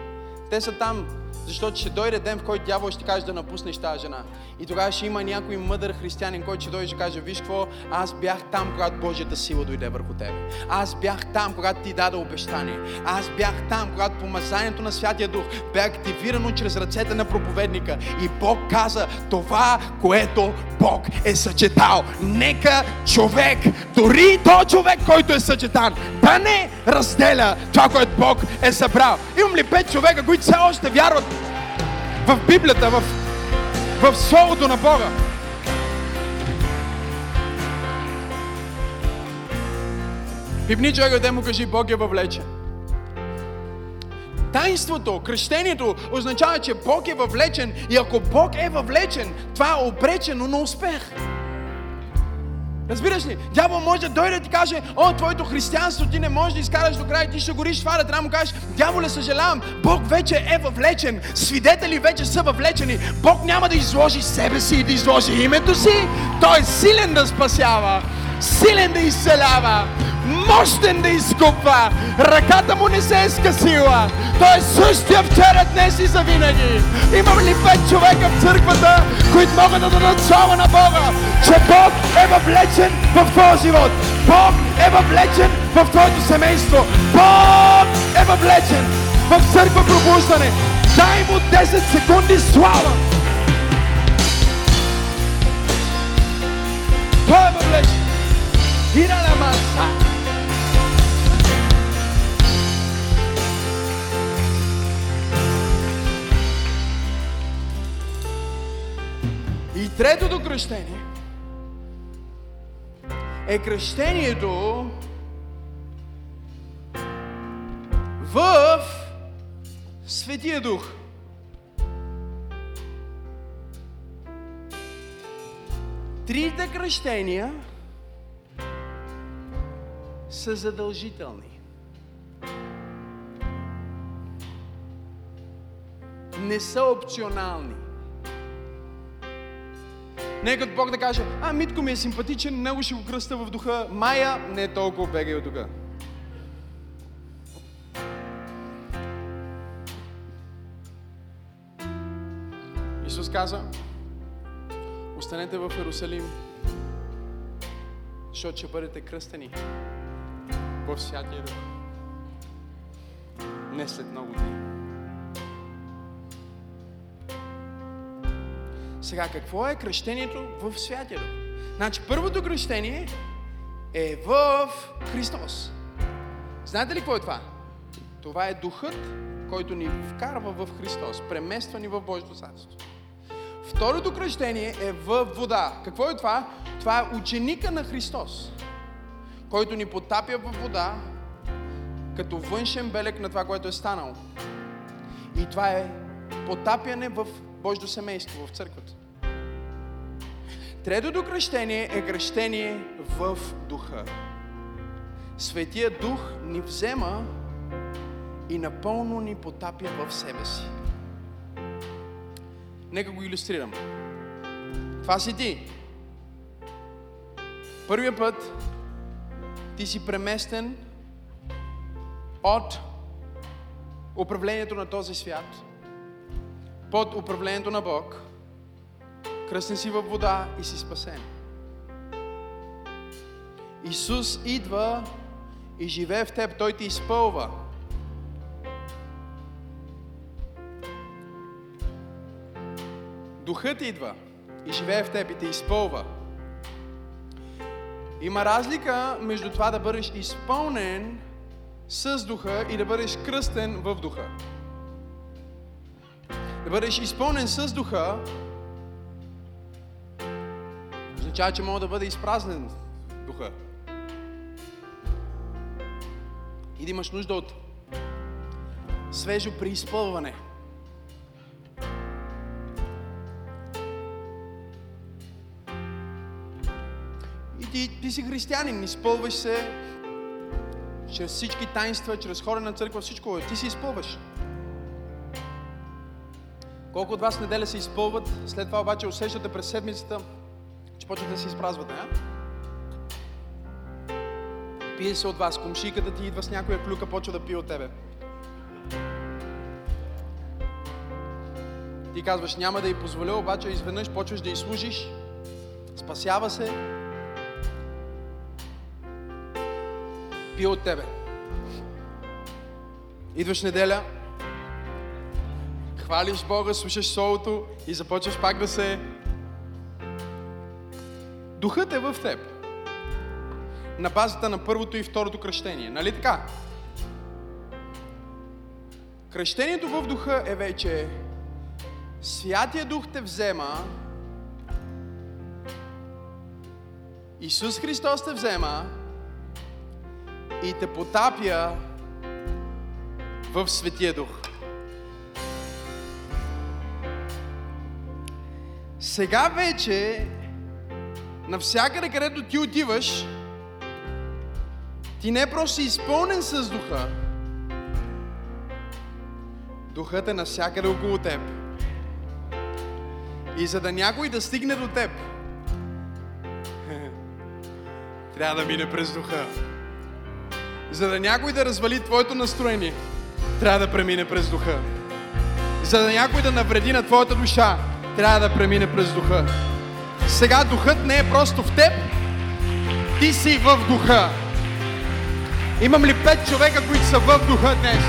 Те са там, Защото ще дойде ден, в който дявол ще каже да напуснеш тази жена. И тогава ще има някой мъдър християнин, който ще дойде и ще каже, виж какво, аз бях там, когато Божията сила дойде върху тебе. Аз бях там, когато ти даде обещание. Аз бях там, когато помазанието на Святия Дух бе активирано чрез ръцете на проповедника. И Бог каза, това, което Бог е съчетал. Нека човек, дори то човек, който е съчетан, да не разделя това, което Бог е събрал. Имам ли пет човека, които все още вярват в Библията, в, в Словото на Бога? Пипни човека, да му кажи, Бог е въвлечен. Таинството, кръщението означава, че Бог е въвлечен и ако Бог е въвлечен, това е обречено на успех. Разбираш ли? Дявол може да дойде и ти каже, о, твоето християнство ти не можеш да изкараш до край, ти ще гориш това, да трябва му кажеш, дяволе, съжалявам, Бог вече е въвлечен, свидетели вече са въвлечени, Бог няма да изложи себе си и да изложи името си, Той е силен да спасява, силен да изцелява, мощен да изкупва. Ръката му не се е скъсила. Той е същия вчера, днес и завинаги. Имам ли пет човека в църквата, които могат да дадат слава на Бога, че Бог е въвлечен в твоя живот. Бог е въвлечен в твоето семейство. Бог е въвлечен в църква пробуждане. Дай му 10 секунди слава. Той е въвлечен. Ира на маса. И третото кръщение е кръщението в Светия Дух. Трите кръщения са задължителни. Не са опционални. Нека Бог да каже, а Митко ми е симпатичен, него ще го кръста в духа. Майя, не е толкова бегай от тук. Исус каза, останете в Иерусалим, защото ще бъдете кръстени в Святия Дух. Не след много дни. Сега, какво е кръщението в Святия Дух? Значи, първото кръщение е в Христос. Знаете ли какво е това? Това е духът, който ни вкарва в Христос, премества ни в Божието царство. Второто кръщение е в вода. Какво е това? Това е ученика на Христос, който ни потапя в вода, като външен белег на това, което е станало. И това е потапяне в Божието семейство, в църквата. Третото кръщение е кръщение в духа. Светия дух ни взема и напълно ни потапя в себе си. Нека го иллюстрирам. Това си ти. Първия път ти си преместен от управлението на този свят под управлението на Бог – кръстен си във вода и си спасен. Исус идва и живее в теб, Той те изпълва. Духът идва и живее в теб и те изпълва. Има разлика между това да бъдеш изпълнен с духа и да бъдеш кръстен в духа. Да бъдеш изпълнен с духа означава, че мога да бъде изпразнен духа. И да имаш нужда от свежо преизпълване. И ти, ти си християнин, изпълваш се чрез всички таинства, чрез хора на църква, всичко. Ти си изпълваш. Колко от вас неделя се изпълват, след това обаче усещате през седмицата, че почвате да се изпразвате, а? Пие се от вас. Комшиката ти идва с някоя клюка, почва да пие от тебе. Ти казваш, няма да й позволя, обаче изведнъж почваш да й служиш. Спасява се. Пие от тебе. Идваш неделя, хвалиш Бога, слушаш солото и започваш пак да се... Духът е в теб. На базата на първото и второто кръщение. Нали така? Кръщението в духа е вече Святия Дух те взема, Исус Христос те взема и те потапя в Светия Дух. Сега вече, навсякъде където ти отиваш, ти не просто си изпълнен с Духа, Духът е навсякъде около теб. И за да някой да стигне до теб, [LAUGHS] трябва да мине през духа. За да някой да развали твоето настроение, трябва да премине през духа. За да някой да навреди на твоята душа, трябва да премине през духа. Сега духът не е просто в теб, ти си в духа. Имам ли пет човека, които са в духа днес?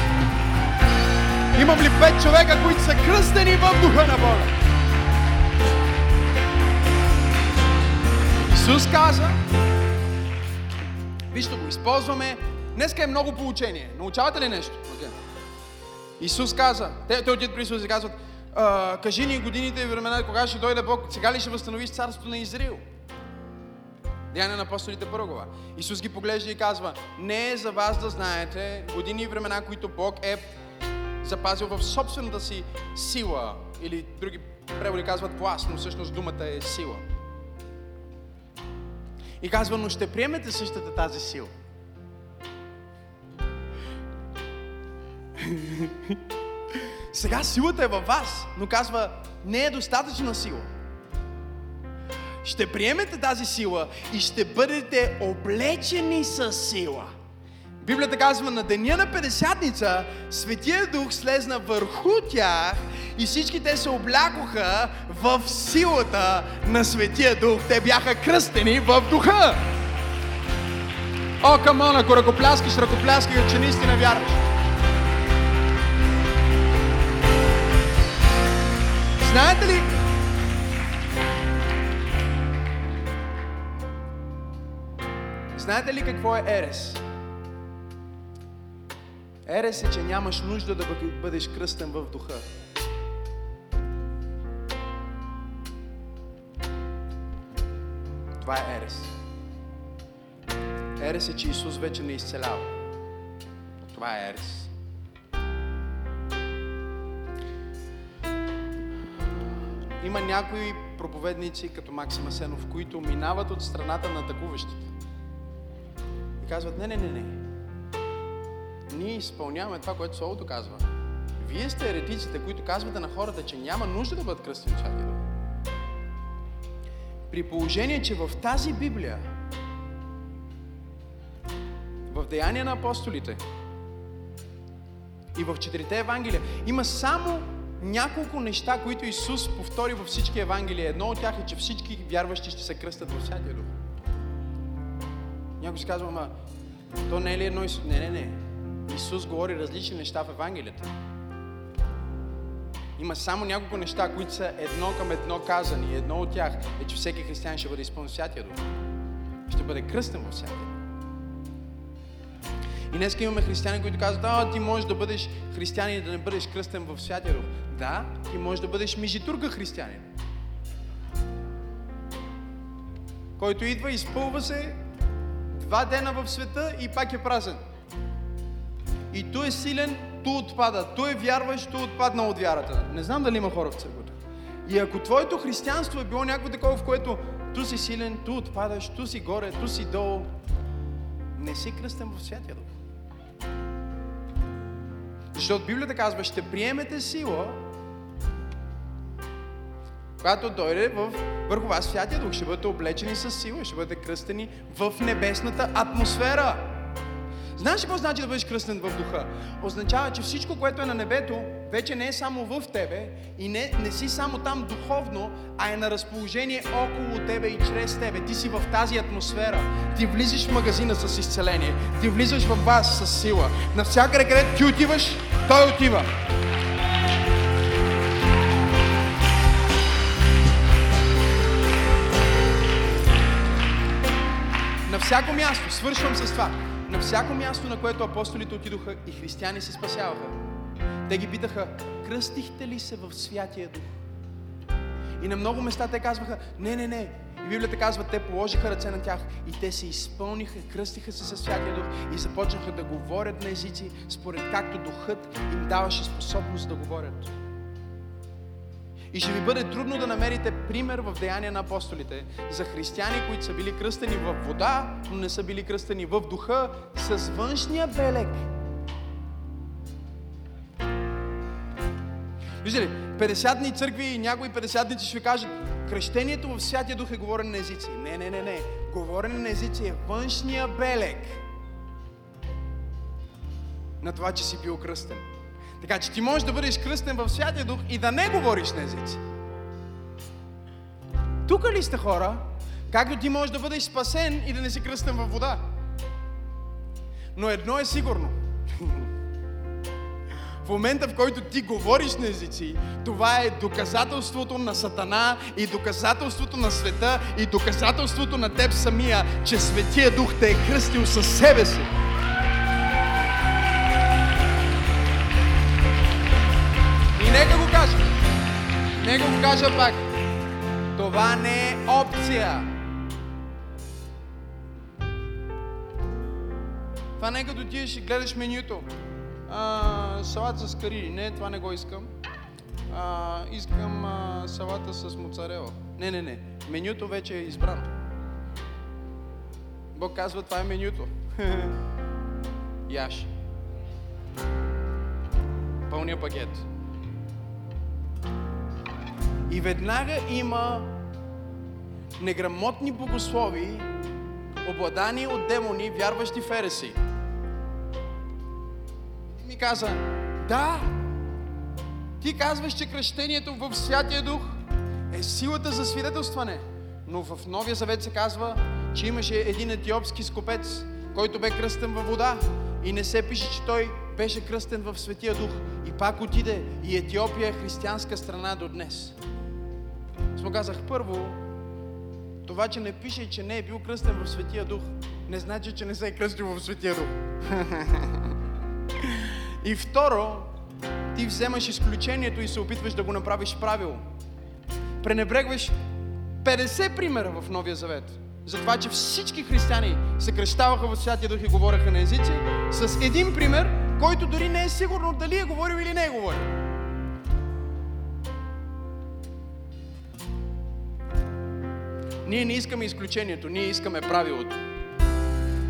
Имам ли пет човека, които са кръстени в духа на Бога? Исус каза, вижте го, използваме, днеска е много получение. Научавате ли нещо? Okay. Исус каза, те, те отидат при Исус и казват, кажи ни годините и времена, кога ще дойде Бог, сега ли ще възстановиш царството на Израил? Деяния на апостолите първа. Исус ги поглежда и казва, не е за вас да знаете години и времена, които Бог е запазил в собствената си сила, или други преводи казват власт, но всъщност думата е сила. И казва, но ще приемете същата тази сила. Сега силата е във вас, но казва, не е достатъчна сила. Ще приемете тази сила и ще бъдете облечени с сила. Библията казва, на деня на Педесятница Светия Дух слезна върху тях и всички те се облякоха в силата на Светия Дух. Те бяха кръстени в Духа. О, камон, ако ръкопляскаш, ръкопляскаш, че наистина вярваш. Знаете ли, Знаете ли какво е Ерес? Ерес е, че нямаш нужда да бъдеш кръстен в духа. Това е Ерес. Ерес е, че Исус вече не изцелява. Това е Ерес. Има някои проповедници, като Максим Асенов, които минават от страната на атакуващите. И казват, не, не, не, не ние изпълняваме това, което Словото казва. Вие сте еретиците, които казвате на хората, че няма нужда да бъдат кръстени от Святия Дух. При положение, че в тази Библия, в Деяния на апостолите и в четирите Евангелия, има само няколко неща, които Исус повтори във всички Евангелия. Едно от тях е, че всички вярващи ще се кръстят в Святия Дух. Някой си казва, ама, то не е ли едно Исус? Не, не, не. Исус говори различни неща в Евангелията. Има само няколко неща, които са едно към едно казани. Едно от тях е, че всеки християн ще бъде изпълнен Святия Дух. Ще бъде кръстен в Святия И днес имаме християни, които казват, а, ти можеш да бъдеш християнин и да не бъдеш кръстен в Святия Дух. Да, ти можеш да бъдеш мижитурка християнин. Който идва, изпълва се два дена в света и пак е празен. И той е силен, ту отпада. Той е вярващ, ту отпадна от вярата. Не знам дали има хора в църквата. И ако твоето християнство е било някакво такова, в което ту си силен, ту отпадаш, ту си горе, ту си долу, не си кръстен в Святия Дух. Защото Библията казва, ще приемете сила, когато дойде в, върху вас Святия Дух, ще бъдете облечени с сила, ще бъдете кръстени в небесната атмосфера. Знаеш какво значи да бъдеш кръстен в духа? Означава, че всичко, което е на небето, вече не е само в тебе и не, не си само там духовно, а е на разположение около тебе и чрез тебе. Ти си в тази атмосфера. Ти влизаш в магазина с изцеление. Ти влизаш в вас с сила. Навсякъде, където ти отиваш, той отива. На всяко място, свършвам с това, на всяко място, на което апостолите отидоха и християни се спасяваха, те ги питаха, кръстихте ли се в Святия Дух? И на много места те казваха, не, не, не. И Библията казва, те положиха ръце на тях и те се изпълниха, кръстиха се със Святия Дух и започнаха да говорят на езици, според както Духът им даваше способност да говорят. И ще ви бъде трудно да намерите пример в Деяния на апостолите за християни, които са били кръстени в вода, но не са били кръстени в духа, с външния белег. Виждате ли, 50-дни църкви и някои 50-дници ще ви кажат, кръщението в Святия Дух е говорене на езици. Не, не, не, не. Говорене на езици е външния белег на това, че си бил кръстен. Така че ти можеш да бъдеш кръстен в Святия Дух и да не говориш на езици. Тук ли сте хора, както ти можеш да бъдеш спасен и да не си кръстен във вода? Но едно е сигурно. [LAUGHS] В момента, в който ти говориш на езици, това е доказателството на Сатана и доказателството на света и доказателството на теб самия, че Светия Дух те е кръстил със себе си. И нека го кажа. Нека го кажа пак. Това не е опция. Това не е като отидеш и гледаш менюто. А, салат с кари. Не, това не го искам. А, искам а, салата с моцарела. Не, не, не. Менюто вече е избрано. Бог казва, това е менюто. [LAUGHS] Яш. Пълния пакет. И веднага има неграмотни богослови, обладани от демони, вярващи в ереси. И ми каза, да, ти казваш, че кръщението в Святия Дух е силата за свидетелстване. Но в Новия Завет се казва, че имаше един етиопски скопец, който бе кръстен във вода. И не се пише, че той беше кръстен в Светия Дух. И пак отиде. И Етиопия е християнска страна до днес. Аз му казах, първо, това, че не пише, че не е бил кръстен в Светия Дух, не значи, че не се е кръстил в Светия Дух. [LAUGHS] и второ, ти вземаш изключението и се опитваш да го направиш правило. Пренебрегваш 50 примера в Новия Завет за това, че всички християни се кръщаваха в Святия Дух и говореха на езици, с един пример, който дори не е сигурно дали е говорил или не е говорил. Ние не искаме изключението, ние искаме правилото.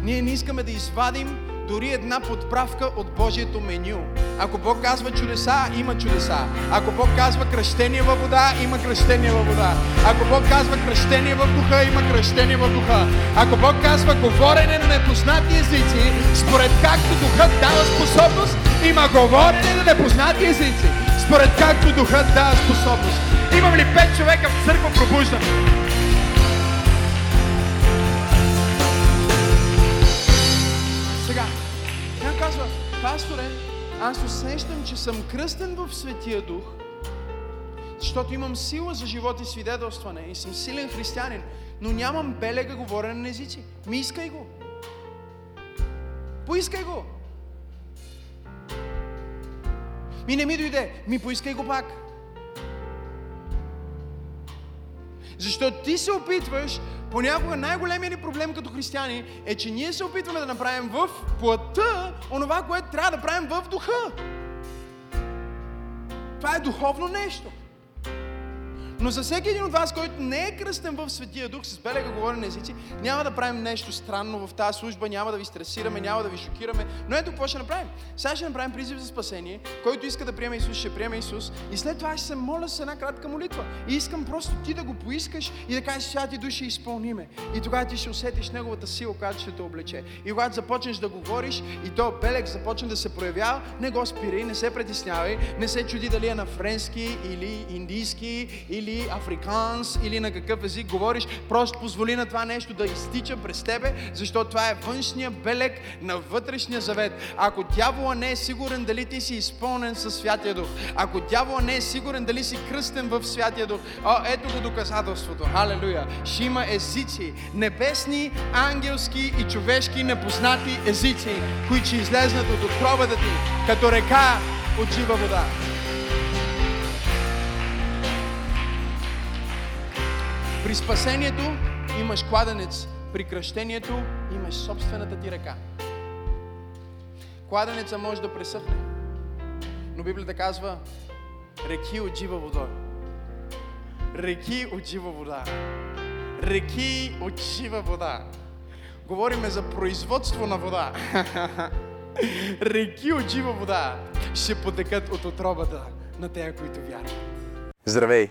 Ние не искаме да извадим дори една подправка от Божието меню. Ако Бог казва чудеса, има чудеса. Ако Бог казва кръщение във вода, има кръщение във вода. Ако Бог казва кръщение в духа, има кръщение в духа. Ако Бог казва говорене на непознати езици, според както духът дава способност, има говорене на непознати езици. Според както духът дава способност. Имам ли пет човека в църква пробуждане? Пасторе, аз усещам, че съм кръстен в Светия Дух, защото имам сила за живот и свидетелстване и съм силен християнин, но нямам белега говорене на езици. Ми искай го. Поискай го. Ми не ми дойде. Ми поискай го пак. Защото ти се опитваш, понякога най-големият ни проблем като християни е, че ние се опитваме да направим в плътта онова, което трябва да правим в духа. Това е духовно нещо. Но за всеки един от вас, който не е кръстен в Светия Дух, с белега говори на езици, няма да правим нещо странно в тази служба, няма да ви стресираме, няма да ви шокираме. Но ето какво ще направим. Сега ще направим призив за спасение. Който иска да приеме Исус, ще приеме Исус. И след това ще се моля с една кратка молитва. И искам просто ти да го поискаш и да кажеш, святи души, изпълниме. И тогава ти ще усетиш Неговата сила, която ще те облече. И когато започнеш да говориш и то белег започне да се проявява, не го спирай, не се притеснявай, не се чуди дали е на френски или индийски или африканс или на какъв език говориш. Просто позволи на това нещо да изтича през тебе, защото това е външния белег на вътрешния завет. Ако дявола не е сигурен дали ти си изпълнен със Святия Дух, ако дявола не е сигурен дали си кръстен в Святия Дух, о, ето го доказателството. Халелуя! Ще има езици, небесни, ангелски и човешки непознати езици, които ще излезнат от отробата ти, като река от жива вода. При спасението имаш кладенец, при кръщението имаш собствената ти река. Кладенеца може да пресъхне, но Библията казва реки от жива вода. Реки от жива вода. Реки от жива вода. Говориме за производство на вода. [LAUGHS] Реки от жива вода ще потекат от отробата на тея, които вярват. Здравей!